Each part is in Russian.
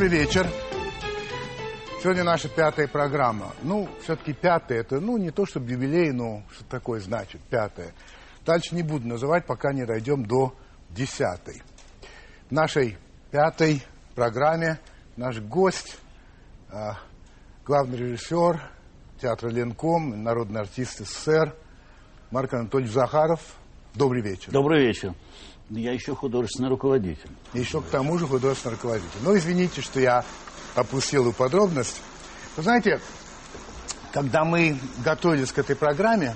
Добрый вечер. Сегодня наша пятая программа. Ну, все-таки пятая, это, ну, не то чтобы юбилей, но что такое значит, пятая. Дальше не буду называть, пока не дойдем до десятой. В нашей пятой программе наш гость, э, главный режиссер театра Ленком, народный артист СССР Марк Анатольевич Захаров. Добрый вечер. Добрый вечер. Я еще художественный руководитель. Еще к тому же художественный руководитель. Ну, извините, что я опустил подробность. Вы знаете, когда мы готовились к этой программе,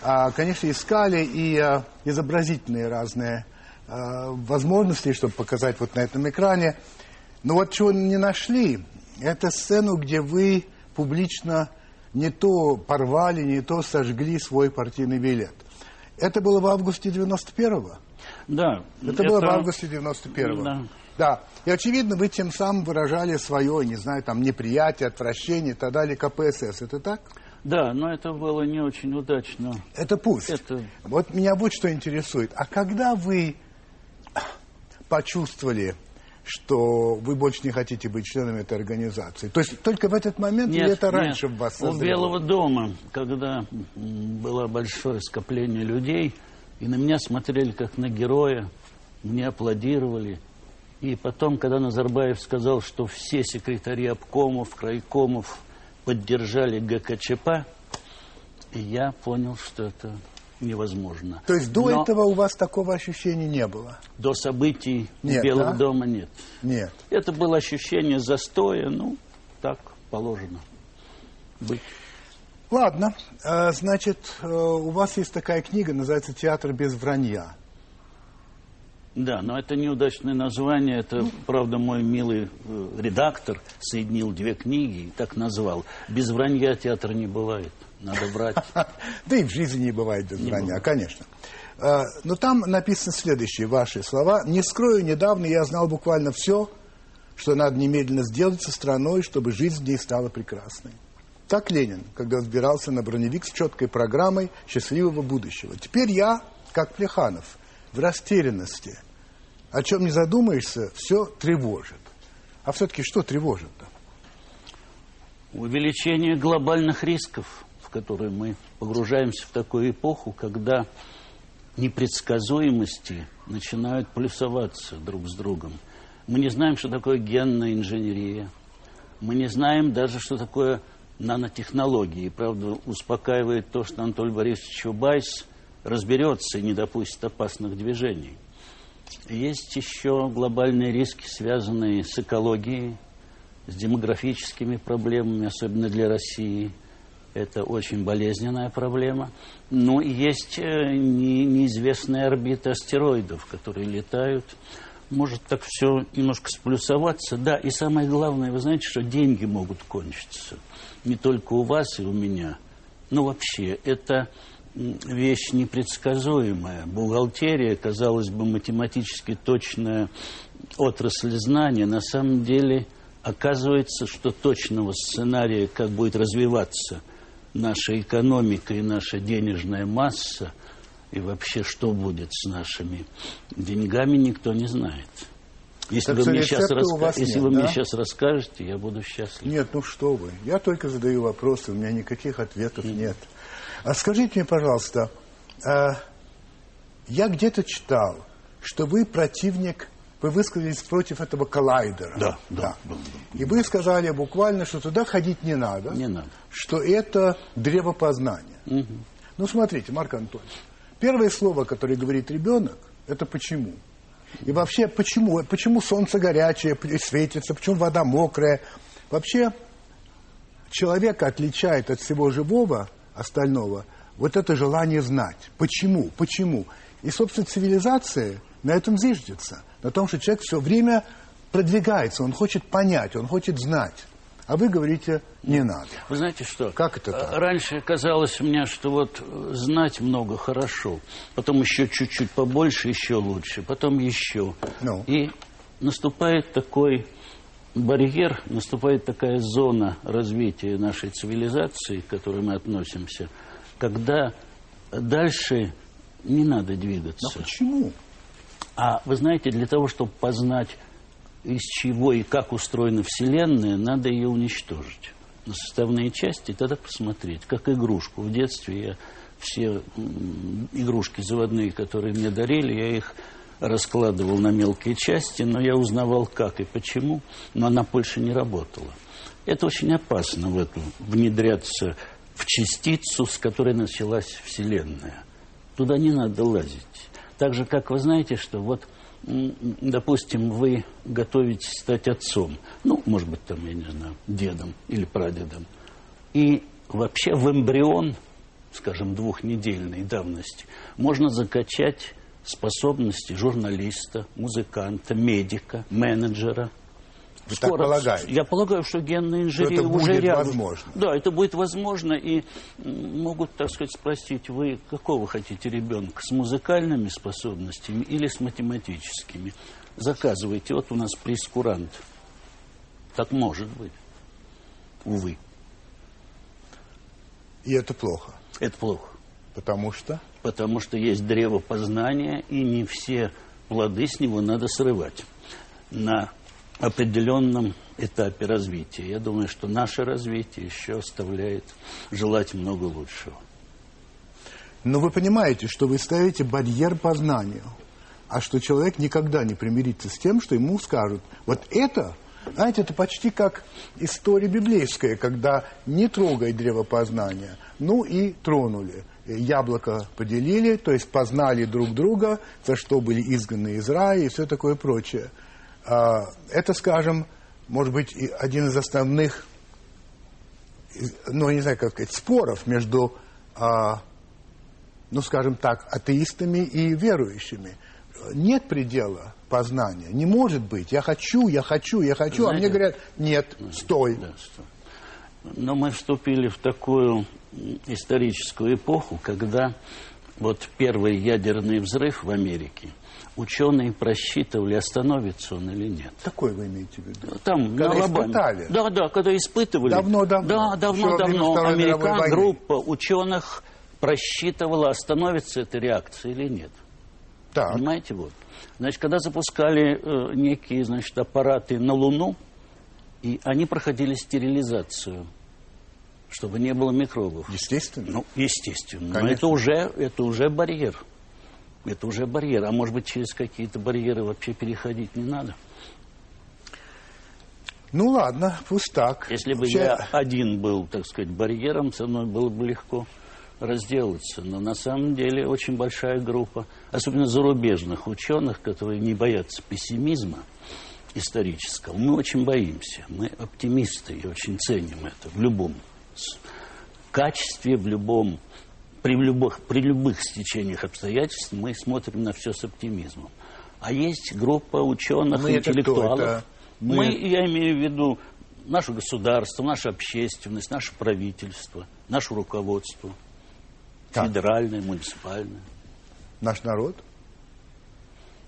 а, конечно, искали и а, изобразительные разные а, возможности, чтобы показать вот на этом экране. Но вот чего не нашли, это сцену, где вы публично не то порвали, не то сожгли свой партийный билет. Это было в августе 91-го? Да. Это, это... было в августе 91-го. Да. Да. И, очевидно, вы тем самым выражали свое, не знаю, там, неприятие, отвращение и так далее КПСС. Это так? Да, но это было не очень удачно. Это пусть. Это... Вот меня вот что интересует. А когда вы почувствовали, что вы больше не хотите быть членом этой организации? То есть только в этот момент нет, или это нет. раньше в вас созрело? У Белого дома, когда было большое скопление людей, и на меня смотрели как на героя, мне аплодировали. И потом, когда Назарбаев сказал, что все секретари обкомов, крайкомов поддержали ГКЧП, я понял, что это невозможно. То есть до Но этого у вас такого ощущения не было? До событий нет, Белого да? дома нет. Нет. Это было ощущение застоя, ну, так положено быть. Ладно, э, значит, э, у вас есть такая книга, называется «Театр без вранья». Да, но это неудачное название. Это, ну, правда, мой милый э, редактор соединил две книги и так назвал. Без вранья театра не бывает. Надо врать. Да и в жизни не бывает без вранья, конечно. Но там написаны следующие ваши слова. «Не скрою, недавно я знал буквально все, что надо немедленно сделать со страной, чтобы жизнь в ней стала прекрасной». Так Ленин, когда взбирался на броневик с четкой программой счастливого будущего. Теперь я, как Плеханов, в растерянности. О чем не задумаешься, все тревожит. А все-таки что тревожит-то? Увеличение глобальных рисков, в которые мы погружаемся в такую эпоху, когда непредсказуемости начинают плюсоваться друг с другом. Мы не знаем, что такое генная инженерия. Мы не знаем даже, что такое нанотехнологии. Правда, успокаивает то, что Анатолий Борисович Чубайс разберется и не допустит опасных движений. Есть еще глобальные риски, связанные с экологией, с демографическими проблемами, особенно для России. Это очень болезненная проблема. Но есть э, неизвестные орбиты астероидов, которые летают. Может так все немножко сплюсоваться. Да, и самое главное, вы знаете, что деньги могут кончиться не только у вас и у меня, но вообще это вещь непредсказуемая. Бухгалтерия, казалось бы, математически точная отрасль знания, на самом деле оказывается, что точного сценария, как будет развиваться наша экономика и наша денежная масса, и вообще что будет с нашими деньгами, никто не знает. Если, вы мне, сейчас, раска... Если нет, вы да? мне сейчас расскажете, я буду счастлив. Нет, ну что вы. Я только задаю вопросы, у меня никаких ответов mm. нет. А скажите мне, пожалуйста, а, я где-то читал, что вы противник, вы высказались против этого коллайдера. Да, да. да. И вы сказали буквально, что туда ходить не надо. Не надо. Что это древо познания. Угу. Ну, смотрите, Марк Антонович, первое слово, которое говорит ребенок, это «почему». И вообще, почему? Почему солнце горячее светится, почему вода мокрая? Вообще, человека отличает от всего живого, остального, вот это желание знать. Почему? Почему? И, собственно, цивилизация на этом зиждется. На том, что человек все время продвигается, он хочет понять, он хочет знать. А вы говорите, не надо. Вы знаете что? Как это так? Раньше казалось мне, что вот знать много хорошо, потом еще чуть-чуть побольше, еще лучше, потом еще. Ну. И наступает такой барьер, наступает такая зона развития нашей цивилизации, к которой мы относимся, когда дальше не надо двигаться. Но почему? А вы знаете, для того, чтобы познать из чего и как устроена Вселенная, надо ее уничтожить. На составные части тогда посмотреть, как игрушку. В детстве я все игрушки заводные, которые мне дарили, я их раскладывал на мелкие части, но я узнавал, как и почему, но она больше не работала. Это очень опасно в эту внедряться в частицу, с которой началась Вселенная. Туда не надо лазить. Так же, как вы знаете, что вот, допустим, вы готовитесь стать отцом, ну, может быть, там, я не знаю, дедом или прадедом, и вообще в эмбрион, скажем, двухнедельной давности, можно закачать способности журналиста, музыканта, медика, менеджера – вы Скоро, так полагаете? Я полагаю, что генная инженерия это уже будет рядом. возможно. Да, это будет возможно. И могут, так сказать, спросить, вы какого хотите ребенка? С музыкальными способностями или с математическими? Заказывайте. Вот у нас прескурант. Так может быть. Увы. И это плохо? Это плохо. Потому что? Потому что есть древо познания, и не все плоды с него надо срывать. На определенном этапе развития. Я думаю, что наше развитие еще оставляет желать много лучшего. Но вы понимаете, что вы ставите барьер познанию, а что человек никогда не примирится с тем, что ему скажут, вот это, знаете, это почти как история библейская, когда не трогай древо познания, ну и тронули. Яблоко поделили, то есть познали друг друга, за что были изгнаны из рая и все такое прочее. А, это, скажем, может быть, один из основных, ну, не знаю, как сказать, споров между, а, ну, скажем так, атеистами и верующими. Нет предела познания. Не может быть. Я хочу, я хочу, я хочу. Знаете, а мне говорят, нет, стой. Да, стой. Но мы вступили в такую историческую эпоху, когда вот первый ядерный взрыв в Америке – ученые просчитывали, остановится он или нет. Какой вы имеете в виду? Там, когда на испытали? Да, да, когда испытывали. Давно-давно. Да, давно-давно. Американ, группа ученых просчитывала, остановится эта реакция или нет. Так. Понимаете, вот. Значит, когда запускали э, некие, значит, аппараты на Луну, и они проходили стерилизацию, чтобы не было микробов. Естественно. Ну, естественно. Конечно. Но это уже, это уже барьер. Это уже барьер. А может быть, через какие-то барьеры вообще переходить не надо? Ну ладно, пусть так. Если бы Вообще... я один был, так сказать, барьером, со мной было бы легко разделаться. Но на самом деле очень большая группа, особенно зарубежных ученых, которые не боятся пессимизма исторического. Мы очень боимся. Мы оптимисты и очень ценим это в любом качестве, в любом при любых, при любых стечениях обстоятельств мы смотрим на все с оптимизмом. А есть группа ученых, мы интеллектуалов. Это это? Мы... мы, я имею в виду наше государство, наша общественность, наше правительство, наше руководство, как? федеральное, муниципальное. Наш народ?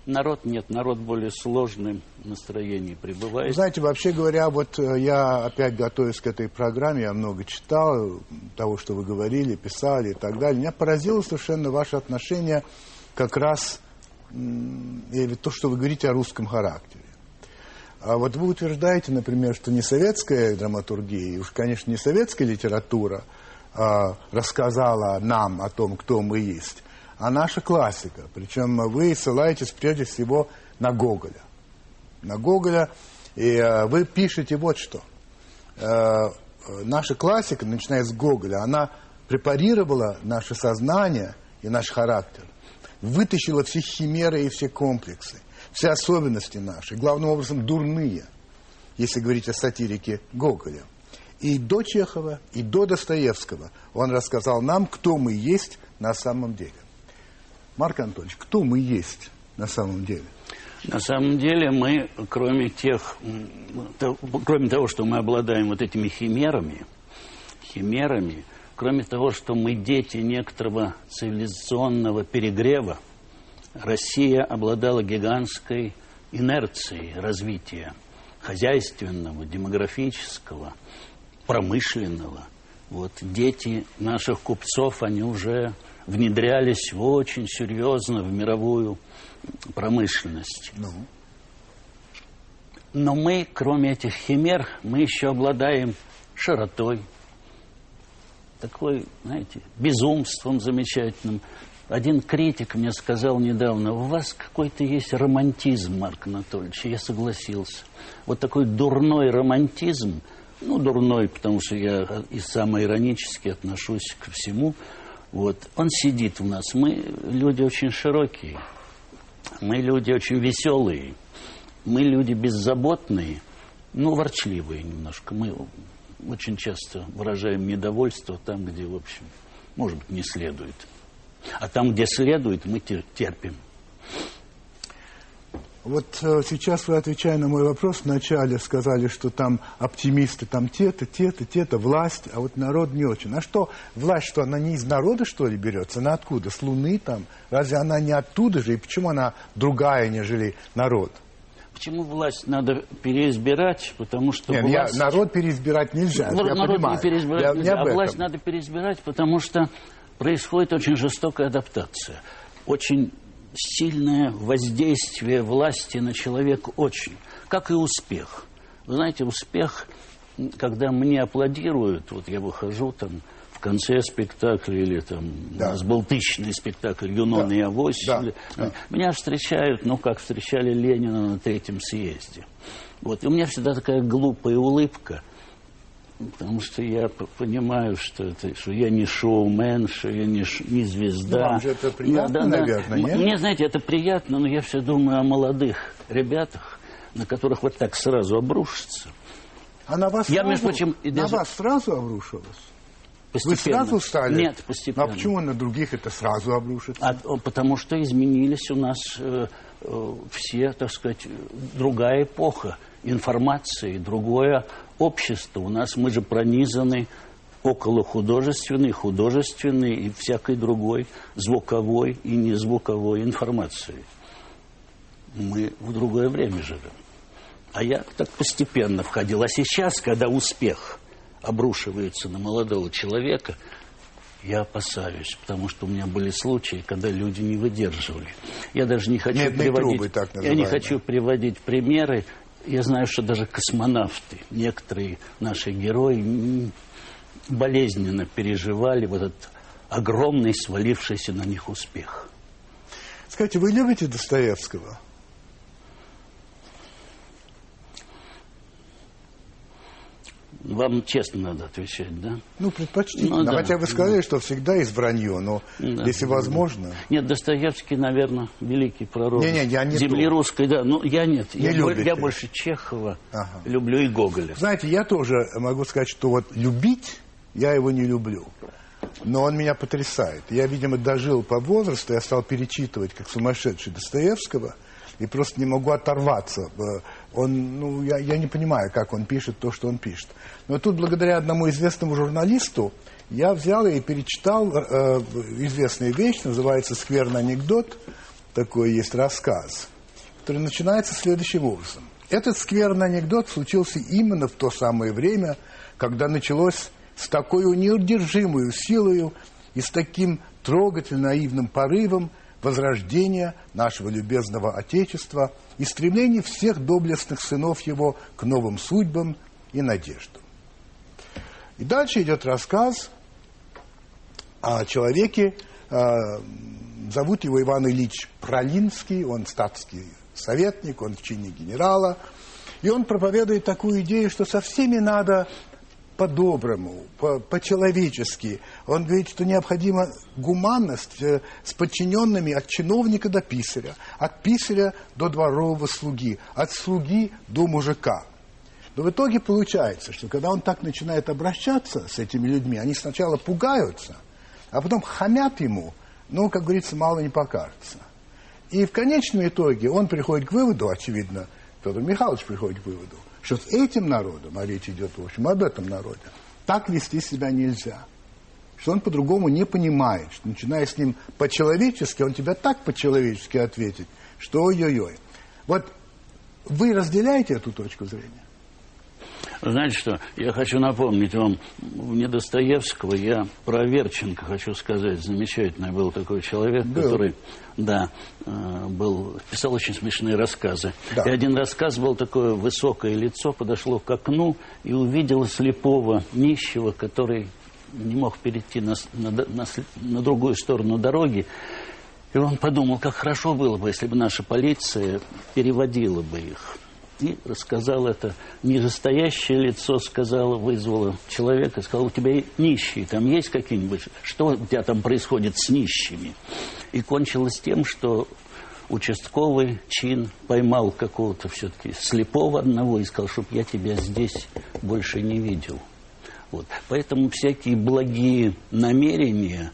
Народ нет, народ более сложным настроении пребывает. Знаете, вообще говоря, вот э, я опять готовясь к этой программе, я много читал того, что вы говорили, писали и так далее. Меня поразило совершенно ваше отношение как раз, или то, что вы говорите о русском характере. А вот вы утверждаете, например, что не советская драматургия, и уж, конечно, не советская литература а, рассказала нам о том, кто мы есть, а наша классика. Причем вы ссылаетесь прежде всего на Гоголя. На Гоголя. И э, вы пишете вот что. Э, наша классика, начиная с Гоголя, она препарировала наше сознание и наш характер. Вытащила все химеры и все комплексы, все особенности наши, главным образом дурные, если говорить о сатирике Гоголя. И до Чехова, и до Достоевского он рассказал нам, кто мы есть на самом деле. Марк Анатольевич, кто мы есть на самом деле? На самом деле мы, кроме тех, кроме того, что мы обладаем вот этими химерами, химерами, кроме того, что мы дети некоторого цивилизационного перегрева, Россия обладала гигантской инерцией развития хозяйственного, демографического, промышленного. Вот дети наших купцов, они уже внедрялись очень серьезно в мировую промышленность. Ну. Но мы, кроме этих химер, мы еще обладаем широтой, такой, знаете, безумством замечательным. Один критик мне сказал недавно, у вас какой-то есть романтизм, Марк Анатольевич. Я согласился. Вот такой дурной романтизм, ну, дурной, потому что я и самоиронически отношусь ко всему. Вот, он сидит у нас. Мы люди очень широкие, мы люди очень веселые, мы люди беззаботные, ну, ворчливые немножко. Мы очень часто выражаем недовольство там, где, в общем, может быть, не следует. А там, где следует, мы терпим. Вот э, сейчас вы, отвечая на мой вопрос, вначале сказали, что там оптимисты, там те-то, те-то, те-то, власть, а вот народ не очень. А что, власть, что она не из народа, что ли, берется? Она откуда? С Луны там? Разве она не оттуда же? И почему она другая, нежели народ? Почему власть надо переизбирать? Потому что Нет, власть... я, народ переизбирать нельзя, народ, я народ понимаю. не переизбирать я, нельзя, не а власть надо переизбирать, потому что происходит очень жестокая адаптация. Очень сильное воздействие власти на человека очень. Как и успех. Вы знаете, успех, когда мне аплодируют, вот я выхожу там в конце спектакля или там Да. у нас был тысячный спектакль «Юнон Да. и Авось». Да. или- Да. Меня встречают, ну, как встречали Ленина на третьем съезде. Вот. И у меня всегда такая глупая улыбка, потому что я понимаю, что, это, что я не шоумен, что я не, ш- не звезда. Ну, вам же это приятно, наверное, М- нет? Мне, знаете, это приятно, но я все думаю о молодых ребятах, на которых вот так сразу обрушится. А на вас Я, сразу, между прочим, и на даже- вас сразу обрушилось? Вы Постепенно. сразу стали? Нет, постепенно. А почему на других это сразу обрушится? А, потому что изменились у нас э, э, все, так сказать, другая эпоха информации, другое общество. У нас мы же пронизаны около художественной, художественной и всякой другой звуковой и незвуковой информацией. Мы в другое время живем. А я так постепенно входил. А сейчас, когда успех обрушивается на молодого человека, я опасаюсь, потому что у меня были случаи, когда люди не выдерживали. Я даже не хочу Медные приводить... трубы, так я не хочу приводить примеры. Я знаю, что даже космонавты, некоторые наши герои болезненно переживали вот этот огромный свалившийся на них успех. Скажите, вы любите Достоевского? Вам честно надо отвечать, да? Ну, предпочтительно. Ну, да. Хотя вы сказали, что всегда есть вранье, но Да. если возможно... Нет, Достоевский, наверное, великий пророк. Не-не, я не Земли то. русской, да. Ну, я нет. Не я, любите. я больше Чехова Ага. люблю и Гоголя. Знаете, я тоже могу сказать, что вот любить я его не люблю. Но он меня потрясает. Я, видимо, дожил по возрасту, я стал перечитывать, как сумасшедший Достоевского, и просто не могу оторваться. Он, ну, я, я не понимаю, как он пишет то, что он пишет. Но тут, благодаря одному известному журналисту, я взял и перечитал э, известную вещь, называется «Скверный анекдот». Такой есть рассказ, который начинается следующим образом. Этот скверный анекдот случился именно в то самое время, когда началось с такой неудержимой силой и с таким трогательно наивным порывом возрождение нашего любезного Отечества и стремление всех доблестных сынов его к новым судьбам и надеждам. И дальше идет рассказ о человеке, э, зовут его Иван Ильич Пролинский, он статский советник, он в чине генерала, и он проповедует такую идею, что со всеми надо по-доброму, по- по-человечески. Он говорит, что необходима гуманность э, с подчиненными от чиновника до писаря, от писаря до дворового слуги, от слуги до мужика. Но в итоге получается, что когда он так начинает обращаться с этими людьми, они сначала пугаются, а потом хамят ему, ну, как говорится, мало не покажется. И в конечном итоге он приходит к выводу, очевидно, Петр Михайлович приходит к выводу, что с этим народом, а речь идет, в общем, об этом народе, так вести себя нельзя. Что он по-другому не понимает, что начиная с ним по-человечески, он тебя так по-человечески ответит, что ой-ой-ой. Вот вы разделяете эту точку зрения? Знаете что, я хочу напомнить вам, не Достоевского, я про Верченко хочу сказать. Замечательный был такой человек, был. который да, э, был, писал очень смешные рассказы. Да. И один рассказ был такое высокое лицо, подошло к окну и увидело слепого нищего, который не мог перейти на, на, на, на другую сторону дороги. И он подумал, как хорошо было бы, если бы наша полиция переводила бы их и рассказал это. Нижестоящее лицо сказала, вызвало человека, сказал, у тебя нищие, там есть какие-нибудь, что у тебя там происходит с нищими? И кончилось тем, что участковый чин поймал какого-то все-таки слепого одного и сказал, чтобы я тебя здесь больше не видел. Вот. Поэтому всякие благие намерения,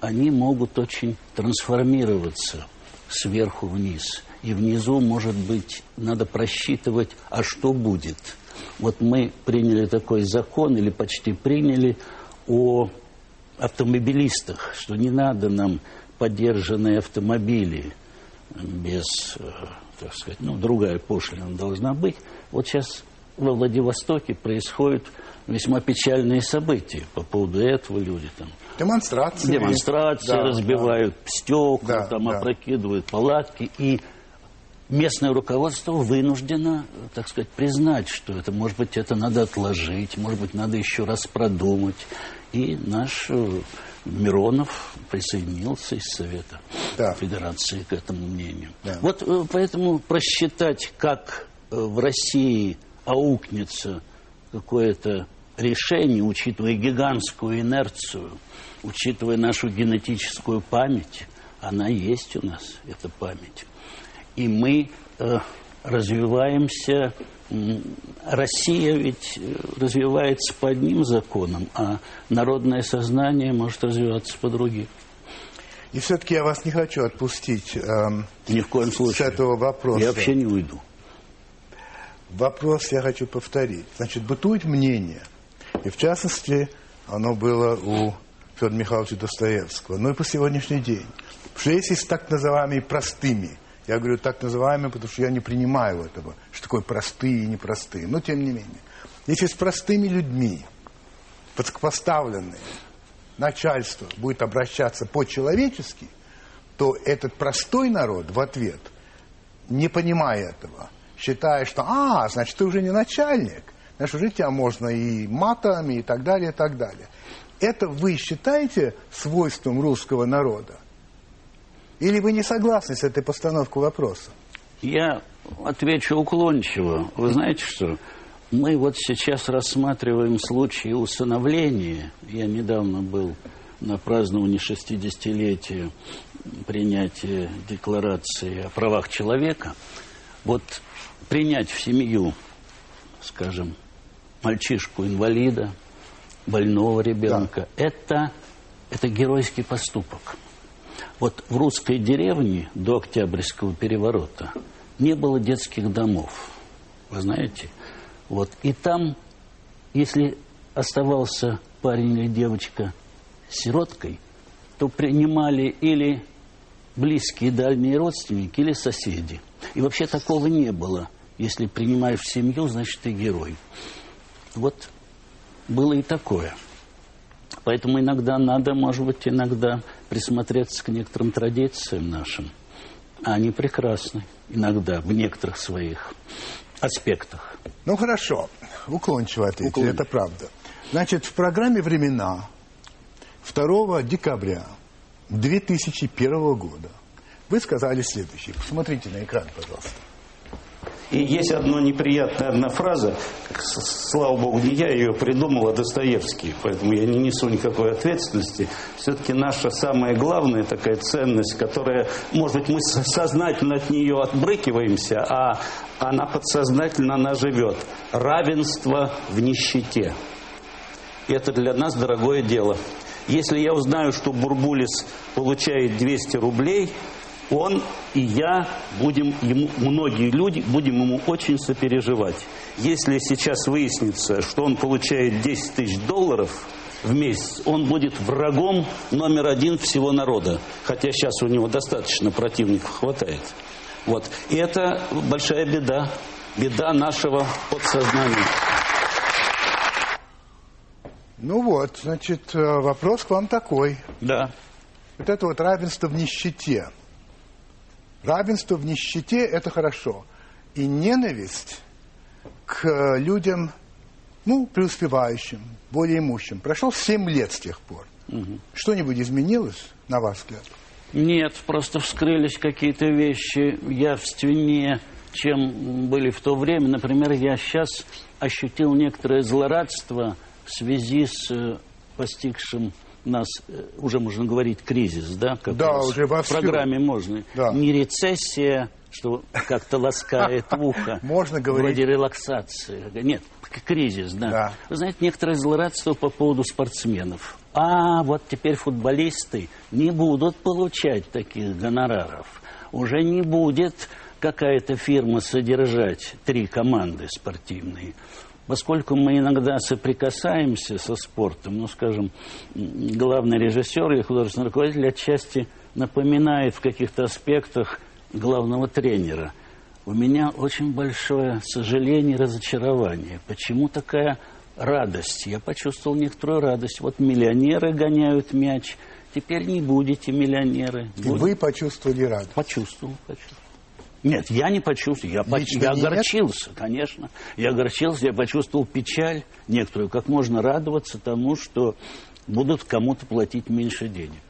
они могут очень трансформироваться сверху вниз – и внизу, может быть, надо просчитывать, а что будет. Вот мы приняли такой закон, или почти приняли, о автомобилистах, что не надо нам подержанные автомобили без, э, так сказать, ну, другая пошлина должна быть. Вот сейчас во Владивостоке происходят весьма печальные события по поводу этого люди там демонстрации демонстрации да, разбивают да. стекла да, там да. опрокидывают палатки и местное руководство вынуждено, так сказать, признать, что это, может быть, это надо отложить, может быть, надо еще раз продумать. И наш э, Миронов присоединился из Совета да. Федерации к этому мнению. Да. Вот э, поэтому просчитать, как э, в России аукнется какое-то решение, учитывая гигантскую инерцию, учитывая нашу генетическую память, она есть у нас, эта память и мы э, развиваемся. Россия ведь э, развивается по одним законам, а народное сознание может развиваться по другим. И все-таки я вас не хочу отпустить эм, Ни в коем случае. с этого вопроса. Я вообще не уйду. Вопрос я хочу повторить. Значит, бытует мнение, и в частности, оно было у Федора Михайловича Достоевского, но и по сегодняшний день, что если с так называемыми простыми я говорю так называемые, потому что я не принимаю этого, что такое простые и непростые. Но тем не менее. Если с простыми людьми, поставленные, начальство будет обращаться по-человечески, то этот простой народ в ответ, не понимая этого, считая, что, а, значит, ты уже не начальник, значит, уже тебя можно и матами, и так далее, и так далее. Это вы считаете свойством русского народа? Или вы не согласны с этой постановкой вопроса? Я отвечу уклончиво. Вы знаете что? Мы вот сейчас рассматриваем случаи усыновления. Я недавно был на праздновании 60-летия принятия декларации о правах человека. Вот принять в семью, скажем, мальчишку-инвалида, больного ребенка, да. это, это геройский поступок. Вот в русской деревне до Октябрьского переворота не было детских домов. Вы знаете? Вот. И там, если оставался парень или девочка сироткой, то принимали или близкие дальние родственники, или соседи. И вообще такого не было. Если принимаешь семью, значит, ты герой. Вот было и такое. Поэтому иногда надо, может быть, иногда присмотреться к некоторым традициям нашим. Они прекрасны иногда в некоторых своих аспектах. Ну хорошо, уклончиво ответили, Уклон... это правда. Значит, в программе «Времена» 2 декабря 2001 года вы сказали следующее. Посмотрите на экран, пожалуйста. И есть одна неприятная одна фраза, слава богу, не я ее придумал, а Достоевский, поэтому я не несу никакой ответственности. Все-таки наша самая главная такая ценность, которая, может быть, мы сознательно от нее отбрыкиваемся, а она подсознательно она живет. Равенство в нищете. Это для нас дорогое дело. Если я узнаю, что Бурбулис получает 200 рублей, он и я будем ему, многие люди, будем ему очень сопереживать. Если сейчас выяснится, что он получает 10 тысяч долларов в месяц, он будет врагом номер один всего народа. Хотя сейчас у него достаточно противников хватает. Вот. И это большая беда. Беда нашего подсознания. Ну вот, значит, э, вопрос к вам такой. Да. Вот это вот равенство в нищете. Равенство в нищете – это хорошо. И ненависть к э, людям, ну, преуспевающим, более имущим. Прошло 7 лет с тех пор. Угу. Что-нибудь изменилось, на ваш взгляд? Нет, просто вскрылись какие-то вещи явственнее, чем были в то время. Например, я сейчас ощутил некоторое злорадство в связи с э, постигшим нас, э, уже можно говорить, кризис, да? Как да, уже во В программе можно. Да. Не рецессия, что как-то ласкает ухо. Можно говорить. Вроде релаксации. Нет, кризис, да. да. Вы знаете, некоторое злорадство по поводу спортсменов. А вот теперь футболисты не будут получать таких гонораров. Уже не будет какая-то фирма содержать три команды спортивные. Поскольку мы иногда соприкасаемся со спортом, ну, скажем, главный режиссер или художественный руководитель отчасти напоминает в каких-то аспектах главного тренера. У меня очень большое сожаление и разочарование. Почему такая радость? Я почувствовал некоторую радость. Вот миллионеры гоняют мяч, теперь не будете миллионеры. И вы почувствовали радость? Почувствовал, почувствовал. Нет, я не почувствовал. Я, поч... я огорчился, нет? конечно. Я огорчился, я почувствовал печаль некоторую. Как можно радоваться тому, что будут кому-то платить меньше денег.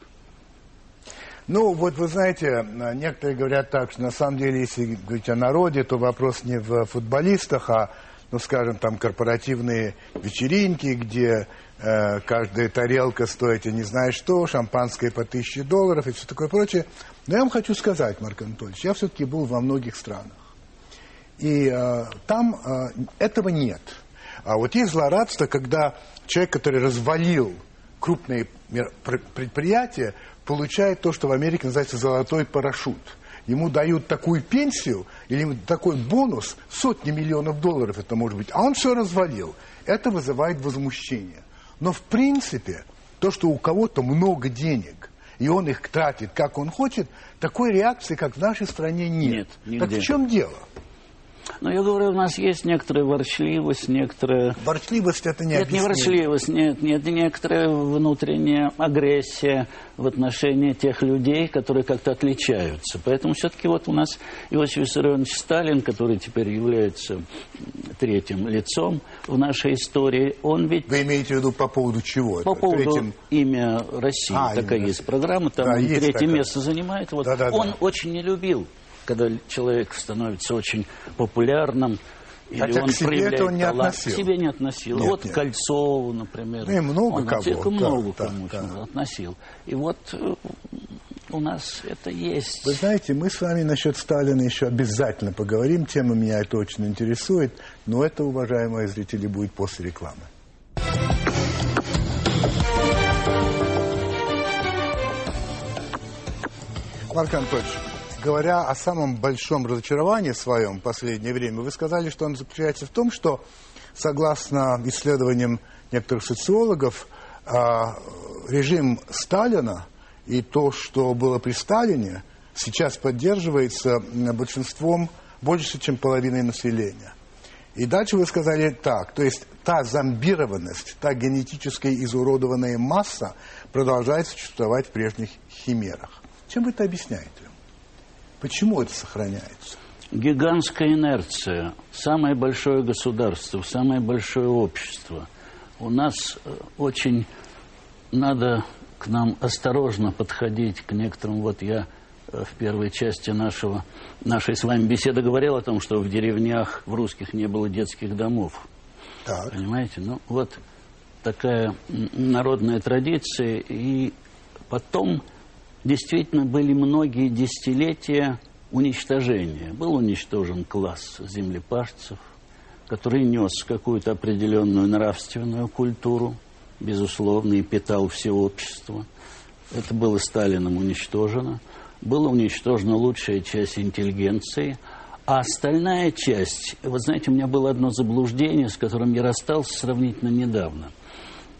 Ну, вот вы знаете, некоторые говорят так, что на самом деле, если говорить о народе, то вопрос не в футболистах, а, ну, скажем, там корпоративные вечеринки, где э, каждая тарелка стоит, я не знаю что, шампанское по тысяче долларов и все такое прочее. Но я вам хочу сказать, Марк Анатольевич, я все-таки был во многих странах. И э, там э, этого нет. А вот есть злорадство, когда человек, который развалил крупные предприятия, получает то, что в Америке называется золотой парашют. Ему дают такую пенсию или такой бонус, сотни миллионов долларов это может быть, а он все развалил. Это вызывает возмущение. Но в принципе, то, что у кого-то много денег, и он их тратит, как он хочет, такой реакции, как в нашей стране, нет. Нет, Так в чем дело? Но я говорю, у нас есть некоторая ворчливость, некоторая... Ворчливость это не Нет, не ворчливость, нет, нет, некоторая внутренняя агрессия в отношении тех людей, которые как-то отличаются. Поэтому все-таки вот у нас Иосиф Виссарионович Сталин, который теперь является третьим лицом в нашей истории, он ведь... Вы имеете в виду по поводу чего? По поводу третьим... имя России. А, такая именно. есть программа, там да, он третье такая. место занимает. Вот да, да, он да. очень не любил когда человек становится очень популярным, или Хотя он к себе это он не талант, относил. К себе не относил. Нет, вот нет. Кольцову, например. Ну, и много он кого. много да, кому да, да. относил. И вот э, у нас это есть. Вы знаете, мы с вами насчет Сталина еще обязательно поговорим. Тема меня это очень интересует. Но это, уважаемые зрители, будет после рекламы. Марк Анатольевич, говоря о самом большом разочаровании своем в последнее время, вы сказали, что он заключается в том, что, согласно исследованиям некоторых социологов, а, режим Сталина и то, что было при Сталине, сейчас поддерживается большинством, больше, чем половиной населения. И дальше вы сказали так, то есть та зомбированность, та генетически изуродованная масса продолжает существовать в прежних химерах. Чем вы это объясняете? Почему это сохраняется? Гигантская инерция. Самое большое государство, самое большое общество. У нас э, очень надо к нам осторожно подходить к некоторым. Вот я э, в первой части нашего, нашей с вами беседы говорил о том, что в деревнях в русских не было детских домов. Так. Понимаете? Ну, вот такая народная традиция. И потом действительно были многие десятилетия уничтожения. Был уничтожен класс землепашцев, который нес какую-то определенную нравственную культуру, безусловно, и питал все общество. Это было Сталином уничтожено. Была уничтожена лучшая часть интеллигенции, а остальная часть... Вот знаете, у меня было одно заблуждение, с которым я расстался сравнительно недавно.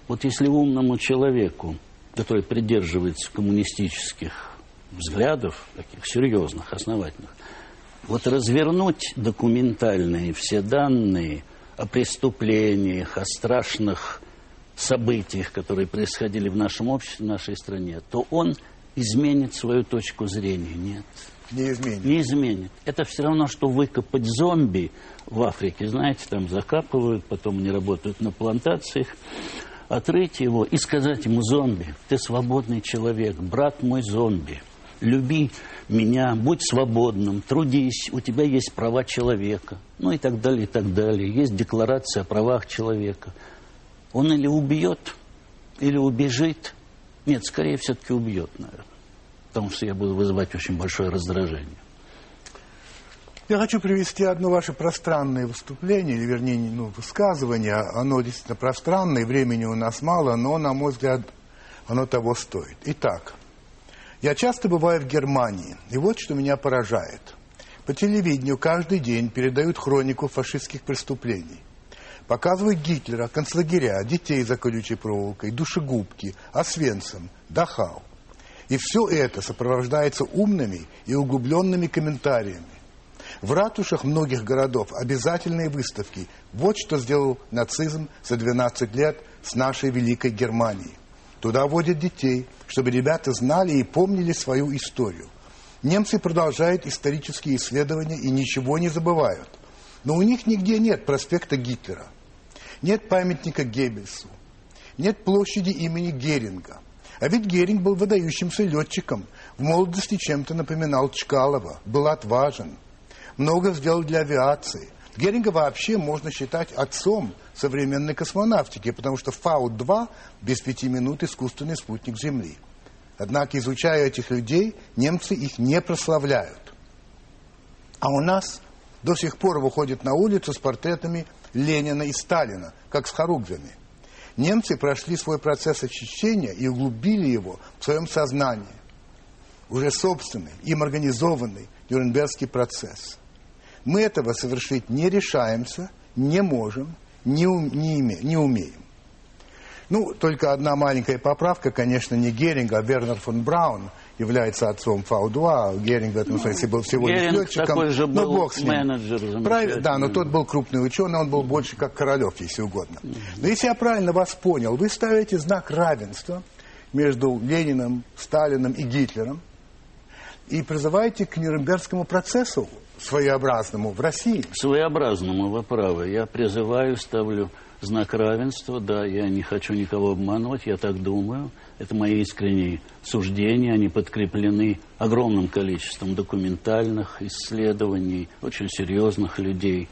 Вот если умному человеку который придерживается коммунистических взглядов, таких серьезных, основательных, вот развернуть документальные все данные о преступлениях, о страшных событиях, которые происходили в нашем обществе, в нашей стране, то он изменит свою точку зрения. Нет. Не изменит. Не изменит. Это все равно, что выкопать зомби в Африке. Знаете, там закапывают, потом они работают на плантациях. Отрыть его и сказать ему, зомби, ты свободный человек, брат мой зомби. Люби меня, будь свободным, трудись, у тебя есть права человека. Ну и так далее, и так далее. Есть декларация о правах человека. Он или убьет, или убежит. Нет, скорее все-таки убьет, наверное. Потому что я буду вызывать очень большое раздражение. Я хочу привести одно ваше пространное выступление, или вернее, ну, высказывание. Оно действительно пространное, времени у нас мало, но, на мой взгляд, оно того стоит. Итак, я часто бываю в Германии, и вот что меня поражает. По телевидению каждый день передают хронику фашистских преступлений. Показывают Гитлера, концлагеря, детей за колючей проволокой, душегубки, Освенцим, Дахау. И все это сопровождается умными и углубленными комментариями. В ратушах многих городов обязательные выставки. Вот что сделал нацизм за 12 лет с нашей великой Германией. Туда водят детей, чтобы ребята знали и помнили свою историю. Немцы продолжают исторические исследования и ничего не забывают. Но у них нигде нет проспекта Гитлера, нет памятника Геббельсу, нет площади имени Геринга. А ведь Геринг был выдающимся летчиком, в молодости чем-то напоминал Чкалова, был отважен, много сделал для авиации. Геринга вообще можно считать отцом современной космонавтики, потому что Фау-2 без пяти минут искусственный спутник Земли. Однако, изучая этих людей, немцы их не прославляют. А у нас до сих пор выходят на улицу с портретами Ленина и Сталина, как с хоругвями. Немцы прошли свой процесс очищения и углубили его в своем сознании. Уже собственный, им организованный Нюрнбергский процесс. Мы этого совершить не решаемся, не можем, не, не, име, не умеем. Ну, только одна маленькая поправка, конечно, не Геринг, а Вернер фон Браун является отцом Фау-2. А Геринг в этом смысле был всего лишь летчиком. такой же был но бог с ним. менеджер Правильно, да, но тот был крупный ученый, он был больше как Королев, если угодно. Но если я правильно вас понял, вы ставите знак равенства между Лениным, Сталиным и Гитлером и призываете к Нюрнбергскому процессу своеобразному в России. Своеобразному, вы правы. Я призываю, ставлю знак равенства. Да, я не хочу никого обманывать, я так думаю. Это мои искренние суждения, они подкреплены огромным количеством документальных исследований, очень серьезных людей.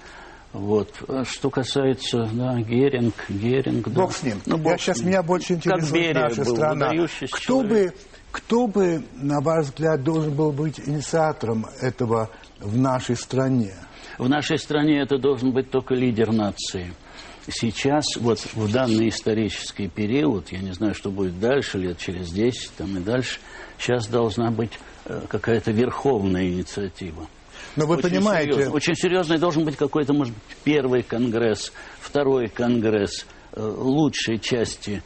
Вот. А что касается, да, Геринг, Геринг, да. Бог с ним. Ну, бог я сейчас, меня больше интересует наша страна. Кто бы, кто бы, на ваш взгляд, должен был быть инициатором этого в нашей стране? В нашей стране это должен быть только лидер нации. Сейчас, вот в данный исторический период, я не знаю, что будет дальше, лет через 10 там, и дальше, сейчас должна быть э, какая-то верховная инициатива. Но вы очень понимаете... Серьезный, очень серьезный должен быть какой-то, может быть, первый конгресс, второй конгресс э, лучшей части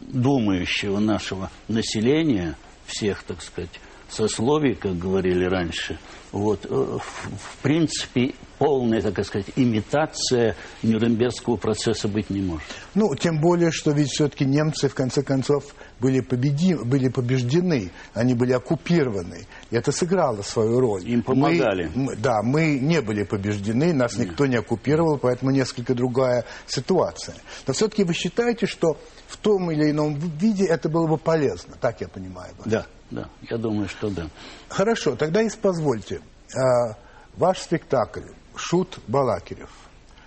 думающего нашего населения, всех, так сказать, сословий, как говорили раньше, вот, э, в принципе, полная, так сказать, имитация Нюрнбергского процесса быть не может. Ну, тем более, что ведь все-таки немцы, в конце концов, были, победи... были побеждены, они были оккупированы. И это сыграло свою роль. Им помогали. Мы, да, мы не были побеждены, нас Нет. никто не оккупировал, поэтому несколько другая ситуация. Но все-таки вы считаете, что в том или ином виде это было бы полезно, так я понимаю. Вас? Да, да, я думаю, что да. Хорошо, тогда и позвольте. А, ваш спектакль Шут Балакирев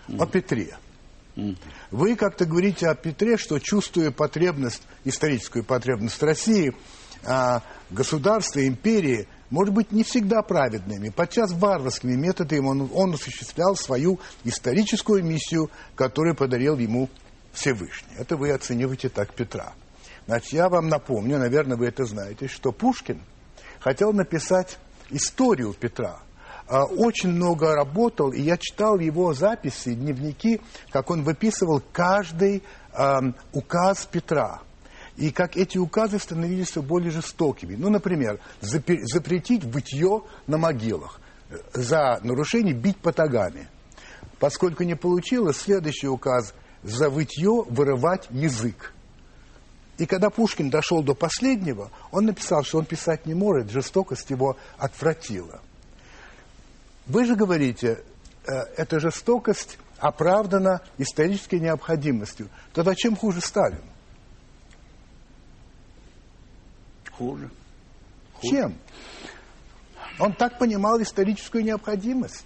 mm. о Петре. Mm. Вы как-то говорите о Петре, что чувствуя потребность, историческую потребность России, а, государства, империи, может быть, не всегда праведными, подчас варварскими методами он, он осуществлял свою историческую миссию, которую подарил ему Всевышний. Это вы оцениваете так Петра. Значит, я вам напомню, наверное, вы это знаете, что Пушкин хотел написать историю Петра. А, очень много работал, и я читал его записи, дневники, как он выписывал каждый указ Петра. И как эти указы становились все более жестокими. Ну, например, запретить бытье на могилах. За нарушение бить потагами. Поскольку не получилось, следующий указ за вытье вырывать язык. И когда Пушкин дошел до последнего, он написал, что он писать не может, жестокость его отвратила. Вы же говорите, э, эта жестокость оправдана исторической необходимостью. Тогда чем хуже Сталин? Хуже. хуже. Чем? Он так понимал историческую необходимость.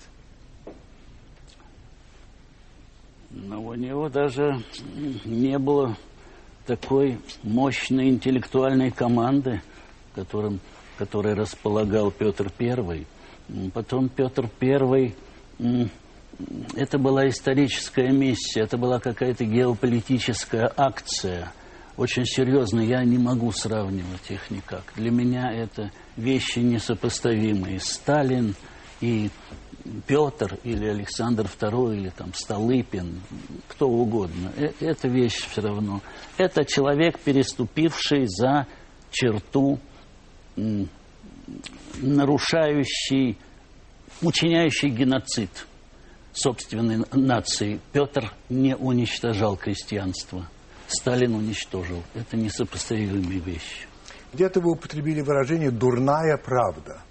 Но у него даже не было такой мощной интеллектуальной команды, которым, которой располагал Петр I. Потом Петр I, это была историческая миссия, это была какая-то геополитическая акция, очень серьезная. Я не могу сравнивать их никак. Для меня это вещи несопоставимые. Сталин и Петр или Александр II или там Столыпин, кто угодно. Э, это вещь все равно. Это человек, переступивший за черту, нарушающий, учиняющий геноцид собственной нации. Петр не уничтожал крестьянство. Сталин уничтожил. Это несопоставимые вещи. Где-то вы употребили выражение «дурная правда».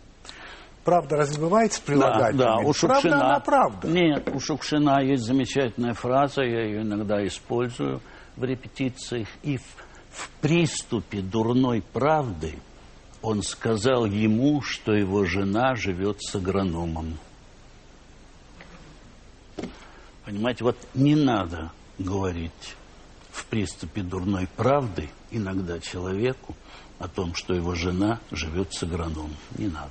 Правда с прилагательными? Да, да, у Шукшина, правда, она правда. Нет, у Шукшина есть замечательная фраза, я ее иногда использую в репетициях. И в, в приступе дурной правды он сказал ему, что его жена живет с агрономом. Понимаете, вот не надо говорить в приступе дурной правды иногда человеку о том, что его жена живет с агрономом. Не надо.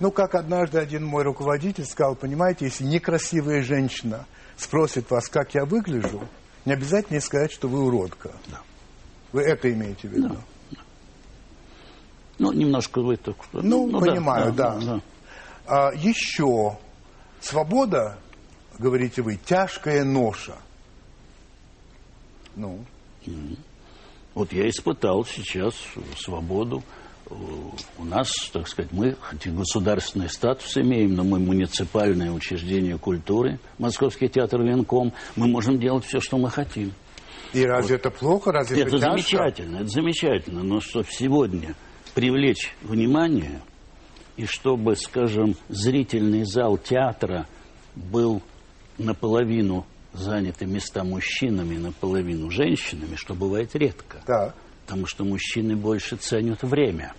Ну, как однажды один мой руководитель сказал, понимаете, если некрасивая женщина спросит вас, как я выгляжу, не обязательно сказать, что вы уродка. Да. Вы это имеете в виду? Да. Ну, немножко вы только что. Ну, ну понимаю, да. да. да. А, еще свобода, говорите вы, тяжкая ноша. Ну. Вот я испытал сейчас свободу у нас, так сказать, мы хоть и государственный статус имеем, но мы муниципальное учреждение культуры, Московский театр Венком, мы можем делать все, что мы хотим. И разве вот. это плохо, разве это, это замечательно, это замечательно, но чтобы сегодня привлечь внимание, и чтобы, скажем, зрительный зал театра был наполовину заняты места мужчинами, наполовину женщинами, что бывает редко. Да потому что мужчины больше ценят время.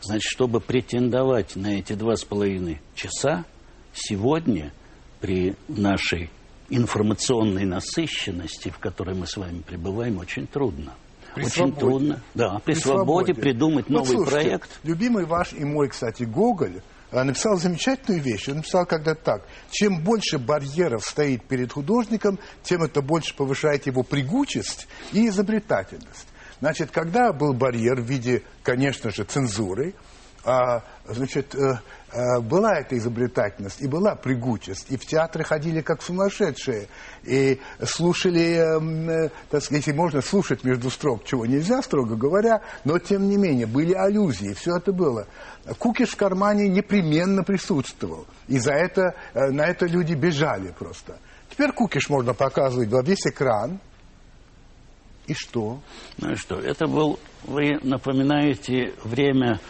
Значит, чтобы претендовать на эти два с половиной часа, сегодня при нашей информационной насыщенности, в которой мы с вами пребываем, очень трудно. При очень свободе. трудно, да, при, при свободе, свободе придумать вот новый слушайте, проект. Любимый ваш и мой, кстати, Гоголь э, написал замечательную вещь. Он написал когда так. Чем больше барьеров стоит перед художником, тем это больше повышает его пригучесть и изобретательность. Значит, когда был барьер в виде, конечно же, цензуры, а, значит, э, э, была эта изобретательность и была прыгучесть. И в театры ходили как сумасшедшие. И слушали, э, так сказать, если можно слушать между строк, чего нельзя, строго говоря, но тем не менее были аллюзии, все это было. Кукиш в кармане непременно присутствовал. И за это, на это люди бежали просто. Теперь кукиш можно показывать во весь экран, и что? Ну и что? Это был, вы напоминаете время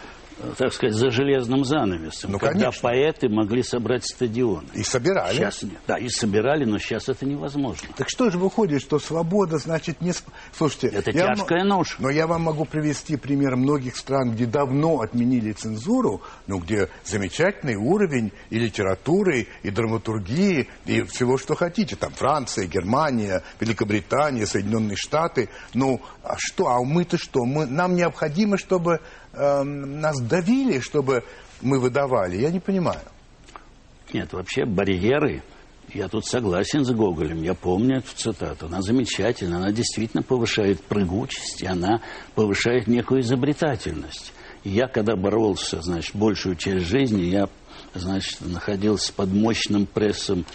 так сказать, за железным занавесом, ну, когда конечно. поэты могли собрать стадион. И собирали. Сейчас нет. Да, и собирали, но сейчас это невозможно. Так что же выходит, что свобода значит не... Слушайте... Это тяжкая м... нож. Но я вам могу привести пример многих стран, где давно отменили цензуру, но где замечательный уровень и литературы, и драматургии, и всего, что хотите. Там Франция, Германия, Великобритания, Соединенные Штаты. Ну, а что? А мы-то что? Мы... Нам необходимо, чтобы э, нас давили, чтобы мы выдавали? Я не понимаю. Нет, вообще барьеры, я тут согласен с Гоголем, я помню эту цитату, она замечательна, она действительно повышает прыгучесть, и она повышает некую изобретательность. И я, когда боролся, значит, большую часть жизни, я, значит, находился под мощным прессом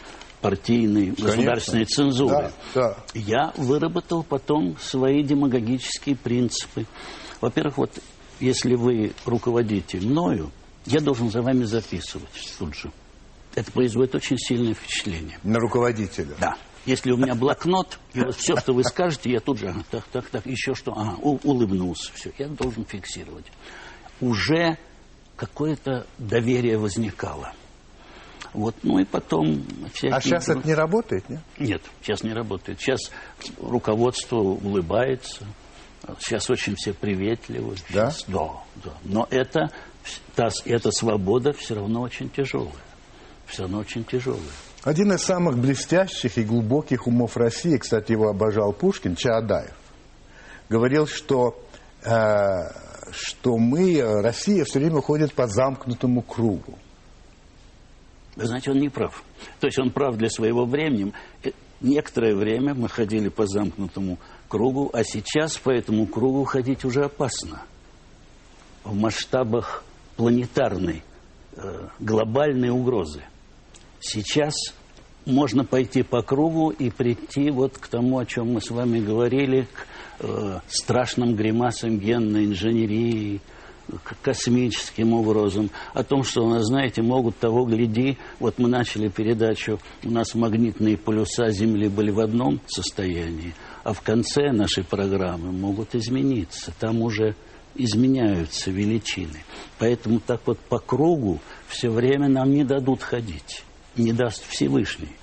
партийной Конечно. государственной цензуры. Да, да. Я выработал потом свои демагогические принципы. Во-первых, вот если вы руководите мною, я должен за вами записывать тут же. Это производит очень сильное впечатление. На руководителя? Да. Если у меня блокнот, и вот все, что вы скажете, я тут же, ага, так, так, так, еще что, ага, у, улыбнулся, все, я должен фиксировать. Уже какое-то доверие возникало. Вот, ну и потом всякие... А сейчас это не работает, нет? Нет, сейчас не работает. Сейчас руководство улыбается, сейчас очень все приветливы. Да? Сейчас, да, да. Но это, та, эта свобода все равно очень тяжелая. Все равно очень тяжелая. Один из самых блестящих и глубоких умов России, кстати, его обожал Пушкин, Чаадаев, говорил, что, э, что мы, Россия, все время ходит по замкнутому кругу. Вы знаете, он не прав. То есть он прав для своего времени. Э, некоторое время мы ходили по замкнутому кругу, а сейчас по этому кругу ходить уже опасно. В масштабах планетарной, э, глобальной угрозы. Сейчас можно пойти по кругу и прийти вот к тому, о чем мы с вами говорили, к э, страшным гримасам генной инженерии, к космическим угрозам, о том, что, вы знаете, могут того гляди, вот мы начали передачу, у нас магнитные полюса Земли были в одном состоянии, а в конце нашей программы могут измениться, там уже изменяются величины. Поэтому так вот по кругу все время нам не дадут ходить, не даст Всевышний.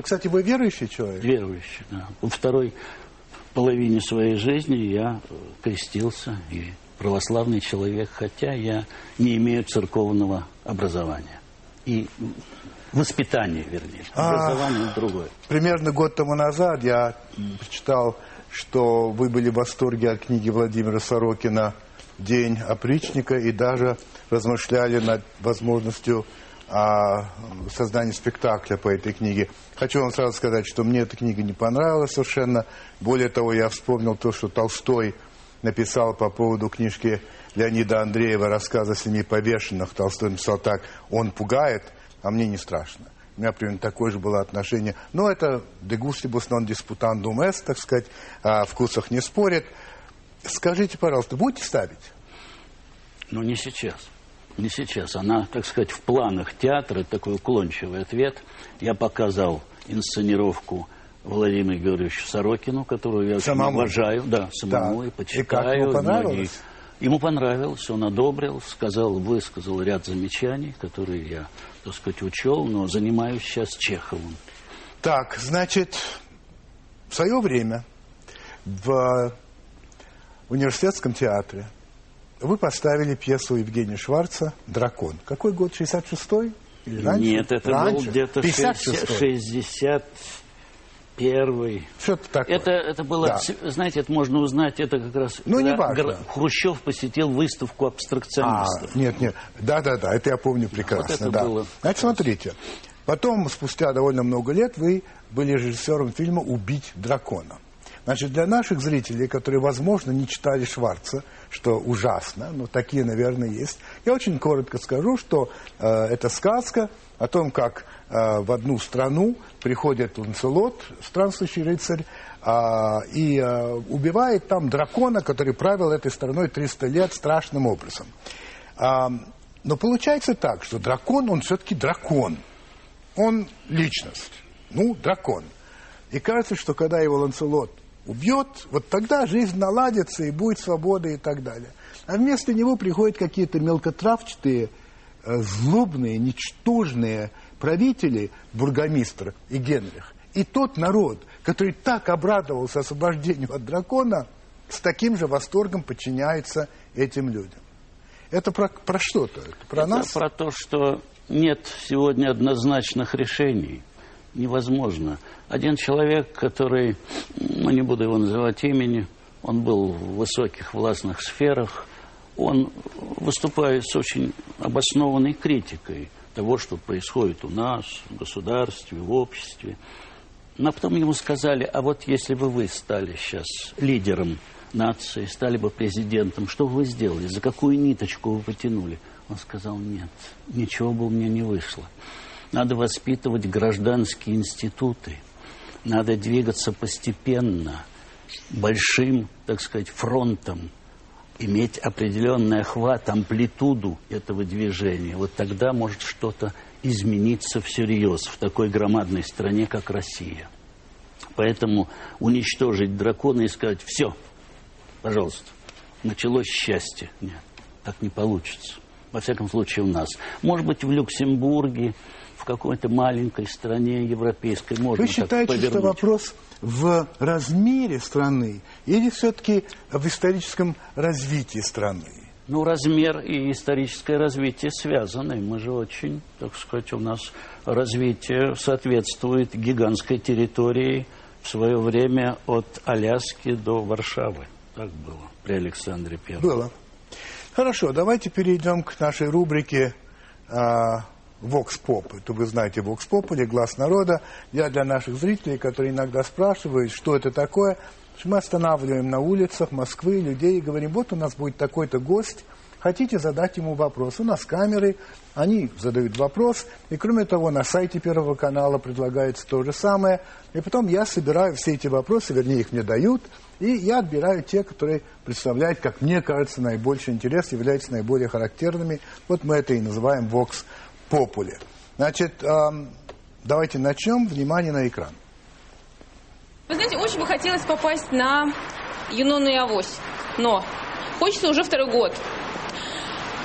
Кстати, вы верующий человек? Верующий, да. Во второй половине своей жизни я крестился и православный человек, хотя я не имею церковного образования. И воспитания, вернее. А, Образование а, другое. Примерно год тому назад я прочитал, что вы были в восторге от книги Владимира Сорокина «День опричника» и даже размышляли над возможностью а, создания спектакля по этой книге. Хочу вам сразу сказать, что мне эта книга не понравилась совершенно. Более того, я вспомнил то, что Толстой – написал по поводу книжки Леонида Андреева «Рассказ о семи повешенных». Толстой написал так, он пугает, а мне не страшно. У меня примерно такое же было отношение. Но это «de gustibus non disputandum est», так сказать, о вкусах не спорит. Скажите, пожалуйста, будете ставить? Ну, не сейчас. Не сейчас. Она, так сказать, в планах театра, такой уклончивый ответ. Я показал инсценировку Владимиру Георгиевичу Сорокину, которую я самому. уважаю, да, самому да. и почитаю. И как ему понравилось? Ему понравилось, он одобрил, сказал, высказал ряд замечаний, которые я, так сказать, учел, но занимаюсь сейчас Чеховым. Так, значит, в свое время в университетском театре вы поставили пьесу Евгения Шварца «Дракон». Какой год? 66-й? Или раньше? Нет, это раньше? был где-то 60 первый. Что-то такое. Это, это было, да. знаете, это можно узнать, это как раз... Ну, не важно. Хрущев посетил выставку абстракционистов. А, нет, нет, да-да-да, это я помню прекрасно. Вот это да. было. Значит, смотрите, потом, спустя довольно много лет, вы были режиссером фильма «Убить дракона». Значит, для наших зрителей, которые, возможно, не читали Шварца, что ужасно, но такие, наверное, есть, я очень коротко скажу, что э, это сказка о том, как э, в одну страну приходит Ланселот, странствующий рыцарь, э, и э, убивает там дракона, который правил этой страной 300 лет страшным образом. Э, но получается так, что дракон, он все-таки дракон. Он личность. Ну, дракон. И кажется, что когда его Ланселот убьет, вот тогда жизнь наладится и будет свобода и так далее. А вместо него приходят какие-то мелкотравчатые Э, злобные, ничтожные правители, бургомистр и Генрих, и тот народ, который так обрадовался освобождению от дракона, с таким же восторгом подчиняется этим людям. Это про, про что-то? Это про Это нас? про то, что нет сегодня однозначных решений. Невозможно. Один человек, который, ну не буду его называть имени, он был в высоких властных сферах, он выступает с очень обоснованной критикой того, что происходит у нас, в государстве, в обществе. Но потом ему сказали, а вот если бы вы стали сейчас лидером нации, стали бы президентом, что бы вы сделали, за какую ниточку вы потянули? Он сказал, нет, ничего бы у меня не вышло. Надо воспитывать гражданские институты, надо двигаться постепенно, большим, так сказать, фронтом, иметь определенный охват, амплитуду этого движения. Вот тогда может что-то измениться всерьез в такой громадной стране, как Россия. Поэтому уничтожить дракона и сказать, все, пожалуйста, началось счастье. Нет, так не получится. Во всяком случае, у нас. Может быть, в Люксембурге, в какой-то маленькой стране европейской можно Вы считаете, так что вопрос в размере страны или все-таки в историческом развитии страны? Ну, размер и историческое развитие связаны. Мы же очень, так сказать, у нас развитие соответствует гигантской территории в свое время от Аляски до Варшавы. Так было при Александре Первом. Было. Хорошо, давайте перейдем к нашей рубрике а, Pop. Это вы знаете Pop или Глаз народа. Я для наших зрителей, которые иногда спрашивают, что это такое, мы останавливаем на улицах Москвы людей и говорим, вот у нас будет такой-то гость, хотите задать ему вопрос. У нас камеры, они задают вопрос, и кроме того, на сайте Первого канала предлагается то же самое. И потом я собираю все эти вопросы, вернее, их мне дают, и я отбираю те, которые представляют, как мне кажется, наибольший интерес, являются наиболее характерными. Вот мы это и называем Vox Populi. Значит, эм, давайте начнем. Внимание на экран. Вы знаете, очень бы хотелось попасть на Юнону и Авось, но хочется уже второй год.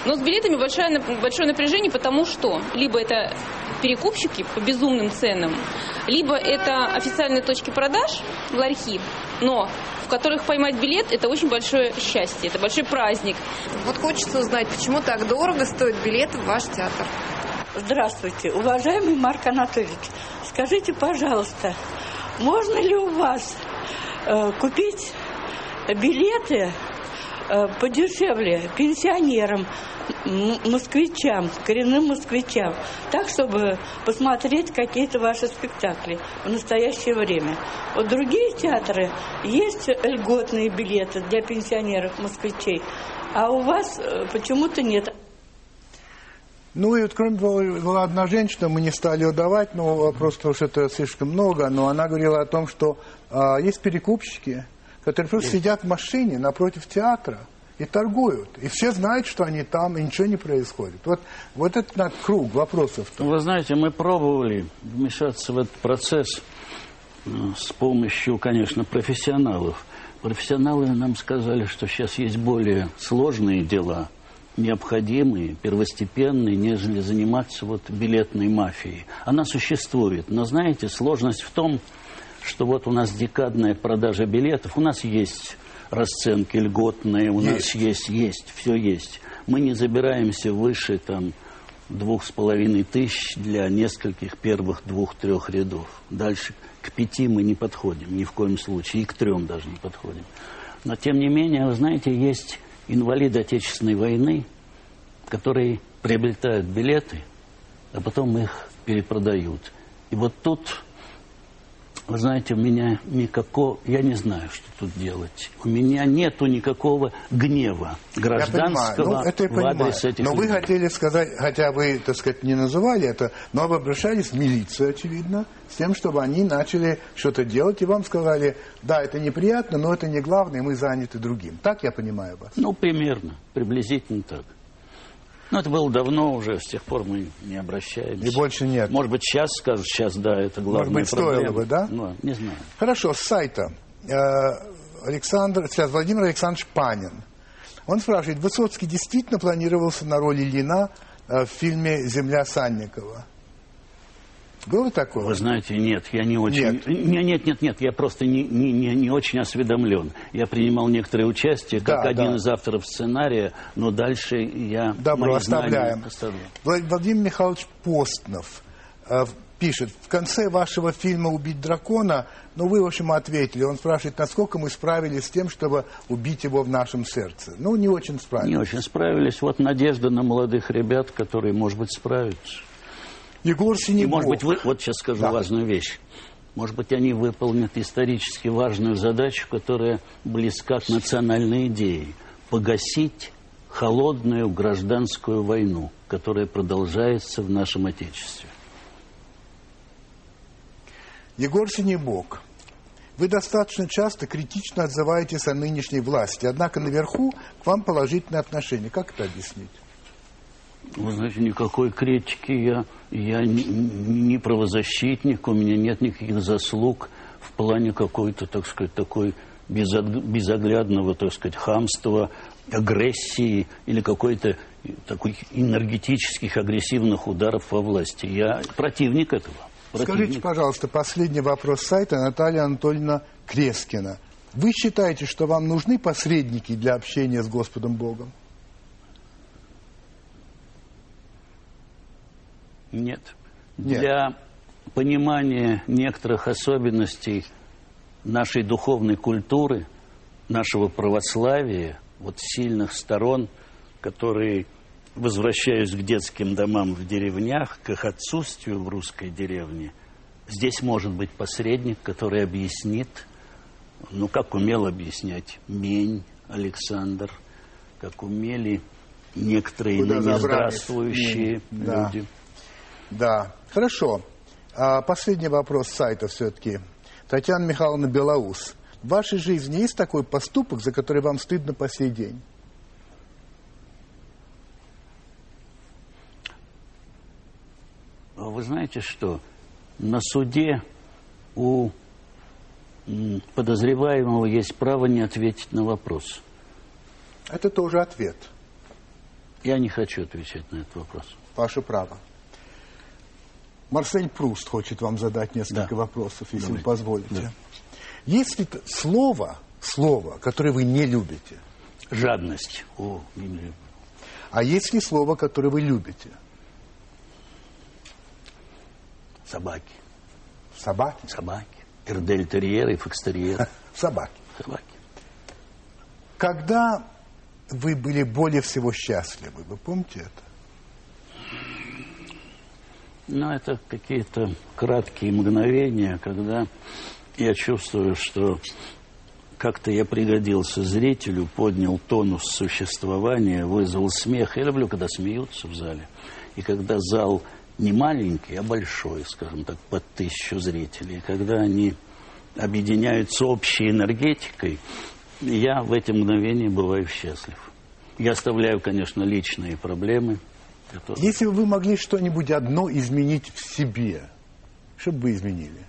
Но с билетами большое, большое напряжение, потому что либо это перекупщики по безумным ценам, либо это официальные точки продаж, ларьки, но в которых поймать билет – это очень большое счастье, это большой праздник. Вот хочется узнать, почему так дорого стоит билет в ваш театр? Здравствуйте, уважаемый Марк Анатольевич. Скажите, пожалуйста, можно ли у вас э, купить билеты э, подешевле пенсионерам, москвичам, коренным москвичам, так, чтобы посмотреть какие-то ваши спектакли в настоящее время. Вот другие театры есть льготные билеты для пенсионеров москвичей, а у вас э, почему-то нет. Ну и вот кроме того, была одна женщина, мы не стали ее давать, но просто уж это слишком много, но она говорила о том, что а, есть перекупщики, которые просто сидят в машине напротив театра и торгуют. И все знают, что они там, и ничего не происходит. Вот, вот этот круг вопросов. -то. Вы знаете, мы пробовали вмешаться в этот процесс э, с помощью, конечно, профессионалов. Профессионалы нам сказали, что сейчас есть более сложные дела – необходимые, первостепенные, нежели заниматься вот билетной мафией. Она существует, но, знаете, сложность в том, что вот у нас декадная продажа билетов, у нас есть расценки льготные, у есть. нас есть, есть, все есть. Мы не забираемся выше там двух с половиной тысяч для нескольких первых двух-трех рядов. Дальше к пяти мы не подходим, ни в коем случае, и к трем даже не подходим. Но, тем не менее, вы знаете, есть инвалиды Отечественной войны, которые приобретают билеты, а потом их перепродают. И вот тут, вы знаете, у меня никакого, я не знаю, что тут делать. У меня нету никакого гнева гражданского ну, это я в адрес этих Но людей. вы хотели сказать, хотя вы, так сказать, не называли это, но вы обращались в милицию, очевидно, с тем, чтобы они начали что-то делать, и вам сказали, да, это неприятно, но это не главное, мы заняты другим. Так я понимаю вас? Ну, примерно, приблизительно так. Ну, это было давно уже, с тех пор мы не обращаемся. И больше нет. Может быть, сейчас скажут, сейчас, да, это главная Может быть, проблема. стоило бы, да? Ну, не знаю. Хорошо, с сайта. Э, Александр, сейчас Владимир Александрович Панин. Он спрашивает, Высоцкий действительно планировался на роли Лина э, в фильме «Земля Санникова»? Было такое? Вы знаете, нет, я не очень... Нет, нет, нет, нет я просто не, не, не, не очень осведомлен. Я принимал некоторое участие, как да, один да. из авторов сценария, но дальше я... Добро, оставляем. оставляем. Владимир Михайлович Постнов э, пишет, в конце вашего фильма «Убить дракона», ну, вы, в общем, ответили. Он спрашивает, насколько мы справились с тем, чтобы убить его в нашем сердце. Ну, не очень справились. Не очень справились. Вот надежда на молодых ребят, которые, может быть, справятся. Егор Синебок. И, может быть, вы, вот сейчас скажу да. важную вещь. Может быть, они выполнят исторически важную задачу, которая близка к национальной идее. Погасить холодную гражданскую войну, которая продолжается в нашем Отечестве. Егор Синебок Вы достаточно часто критично отзываетесь о нынешней власти, однако наверху к вам положительное отношение. Как это объяснить? Вы знаете, никакой критики я, я не, правозащитник, у меня нет никаких заслуг в плане какой-то, так сказать, такой безоглядного, так сказать, хамства, агрессии или какой-то такой энергетических агрессивных ударов во власти. Я противник этого. Противник. Скажите, пожалуйста, последний вопрос сайта Наталья Анатольевна Крескина. Вы считаете, что вам нужны посредники для общения с Господом Богом? Нет. Нет. Для понимания некоторых особенностей нашей духовной культуры, нашего православия, вот сильных сторон, которые, возвращаясь к детским домам в деревнях, к их отсутствию в русской деревне, здесь может быть посредник, который объяснит, ну, как умел объяснять Мень Александр, как умели некоторые Куда ныне здравствующие люди. Да, хорошо. А последний вопрос сайта все-таки. Татьяна Михайловна Белоус. В вашей жизни есть такой поступок, за который вам стыдно по сей день? Вы знаете что? На суде у подозреваемого есть право не ответить на вопрос. Это тоже ответ. Я не хочу отвечать на этот вопрос. Ваше право. Марсель Пруст хочет вам задать несколько Да. вопросов, если вы Давайте. позволите. Да. Есть ли слово, слово, которое вы не любите? Жадность. О, не люблю. А есть ли слово, которое вы любите? собаки. Собаки? Собаки. Эрдель-терьеры и фокстерьеры. Собаки. Собаки. Когда вы были более всего счастливы, вы помните это? Но это какие-то краткие мгновения, когда я чувствую, что как-то я пригодился зрителю, поднял тонус существования, вызвал смех. Я люблю, когда смеются в зале. И когда зал не маленький, а большой, скажем так, под тысячу зрителей. Когда они объединяются общей энергетикой, я в эти мгновения бываю счастлив. Я оставляю, конечно, личные проблемы. Которые- Если бы вы могли что-нибудь одно изменить в себе, что бы вы изменили?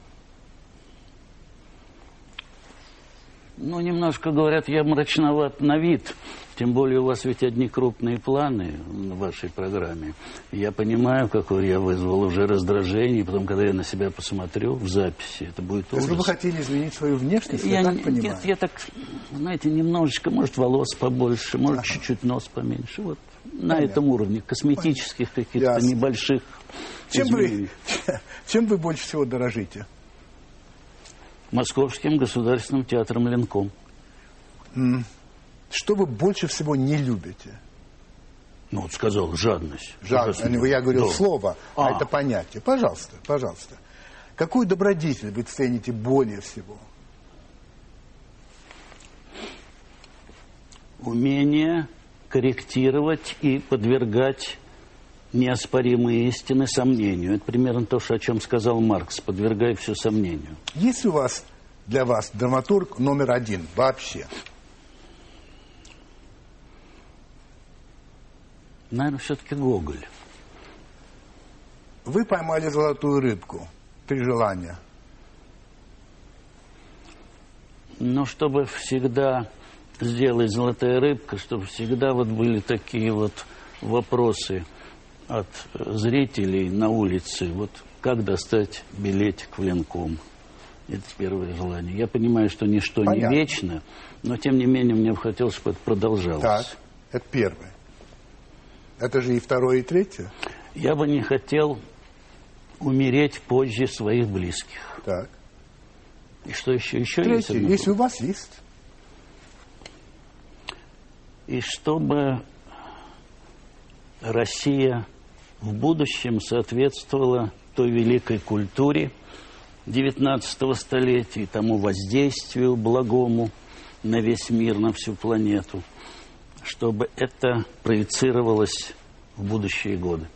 Ну, немножко, говорят, я мрачноват на вид. Тем более у вас ведь одни крупные планы в вашей программе. Я понимаю, какое я вызвал уже раздражение. Потом, когда я на себя посмотрю в записи, это будет То есть вы бы ужас. хотели изменить свою внешность, я, Я, так не- понимаю? нет, я так, знаете, немножечко, может, волос побольше, может, чуть-чуть нос поменьше. Вот на Понятно. этом уровне, косметических каких-то небольших чем, изменений. вы, чем вы больше всего дорожите? Московским государственным театром Ленком. Что вы больше всего не любите? Ну, вот сказал, жадность. Жар, Ужасно. я говорил Да. слово, а. А. это понятие. Пожалуйста, пожалуйста. Какую добродетель вы цените более всего? умение корректировать и подвергать неоспоримые истины сомнению. Это примерно то, что, о чем сказал Маркс, подвергай все сомнению. Есть у вас для вас драматург номер один вообще? Наверное, все-таки Гоголь. Вы поймали золотую рыбку. Три желания. Но чтобы всегда сделать золотая рыбка, чтобы всегда вот были такие вот вопросы от э, зрителей на улице. Вот как достать билетик в Ленком? Это первое желание. Я понимаю, что ничто Понятно. не вечно, но тем не менее мне бы хотелось, чтобы это продолжалось. Так, это первое. Это же и второе, и третье. Я бы не хотел умереть позже своих близких. Так. И что еще? Еще Третье, если у вас есть. И чтобы Россия в будущем соответствовала той великой культуре XIX столетия, тому воздействию благому на весь мир, на всю планету, чтобы это проецировалось в будущие годы.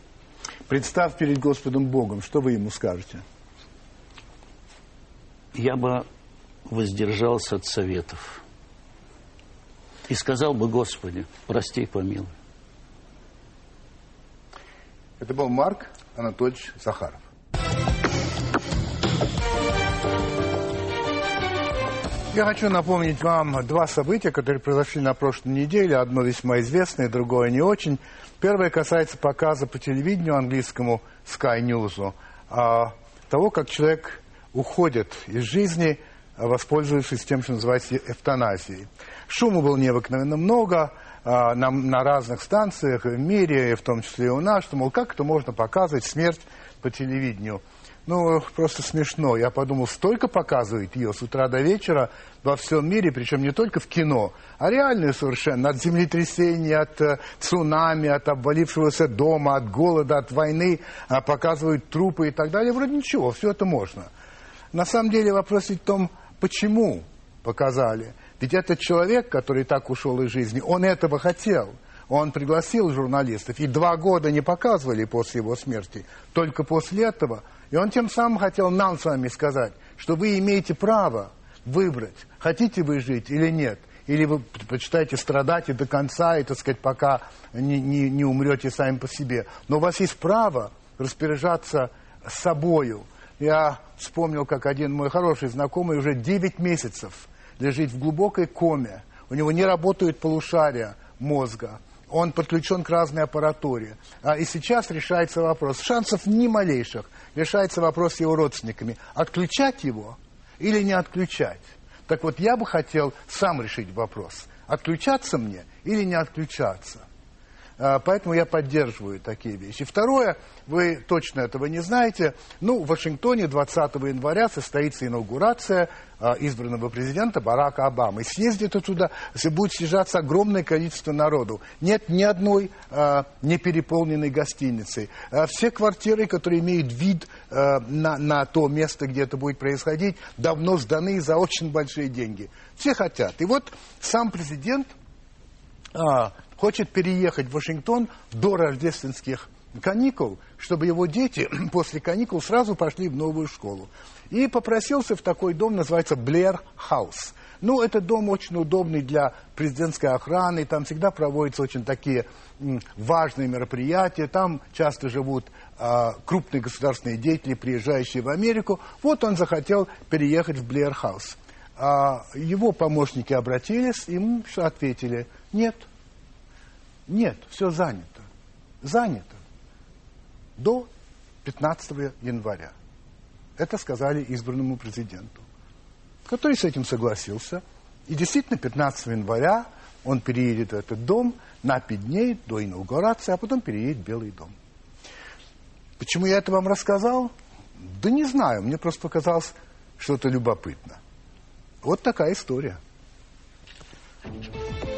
Представь перед Господом Богом, что вы ему скажете? Я бы воздержался от советов. И сказал бы, Господи, прости и помилуй. Это был Марк Анатольевич Захаров. Я хочу напомнить вам два события, которые произошли на прошлой неделе. Одно весьма известное, другое не очень. Первое касается показа по телевидению английскому Sky News а, того, как человек уходит из жизни, воспользовавшись тем, что называется эвтаназией. Шума было необыкновенно много а, на, на разных станциях в мире, в том числе и у нас, что, мол, как это можно показывать смерть по телевидению. Ну, просто смешно. Я подумал, столько показывает ее с утра до вечера во всем мире, причем не только в кино, а реальные совершенно. От землетрясения, от э, цунами, от обвалившегося дома, от голода, от войны. А показывают трупы и так далее. Вроде ничего, все это можно. На самом деле вопрос в том, почему показали. Ведь этот человек, который так ушел из жизни, он этого хотел. Он пригласил журналистов, и два года не показывали после его смерти. Только после этого и он тем самым хотел нам с вами сказать, что вы имеете право выбрать, хотите вы жить или нет. Или вы предпочитаете страдать и до конца, и, так сказать, пока не, не, не умрете сами по себе. Но у вас есть право распоряжаться собою. Я вспомнил, как один мой хороший знакомый уже 9 месяцев лежит в глубокой коме. У него не работают полушария мозга он подключен к разной аппаратуре. А, и сейчас решается вопрос, шансов ни малейших, решается вопрос с его родственниками, отключать его или не отключать. Так вот, я бы хотел сам решить вопрос, отключаться мне или не отключаться. А, поэтому я поддерживаю такие вещи. Второе, вы точно этого не знаете, ну, в Вашингтоне 20 января состоится инаугурация а, избранного президента Барака Обамы. Съездит туда, будет съезжаться огромное количество народу. Нет ни одной а, непереполненной гостиницы. Все квартиры, которые имеют вид на, на то место, где это будет происходить, давно сданы за очень большие деньги. Все хотят. И вот сам президент хочет переехать в Вашингтон до рождественских каникул, чтобы его дети после каникул сразу пошли в новую школу. И попросился в такой дом, называется Блэр Хаус. Ну, этот дом очень удобный для президентской охраны, там всегда проводятся очень такие важные мероприятия, там часто живут а, крупные государственные деятели, приезжающие в Америку. Вот он захотел переехать в Блэр Хаус. А, его помощники обратились, ему ответили, нет, нет, все занято. Занято. До 15 января. Это сказали избранному президенту, который с этим согласился. И действительно, 15 января он переедет в этот дом на 5 дней до инаугурации, а потом переедет в Белый дом. Почему я это вам рассказал? Да не знаю, мне просто показалось что-то любопытно. Вот такая история. Thank you.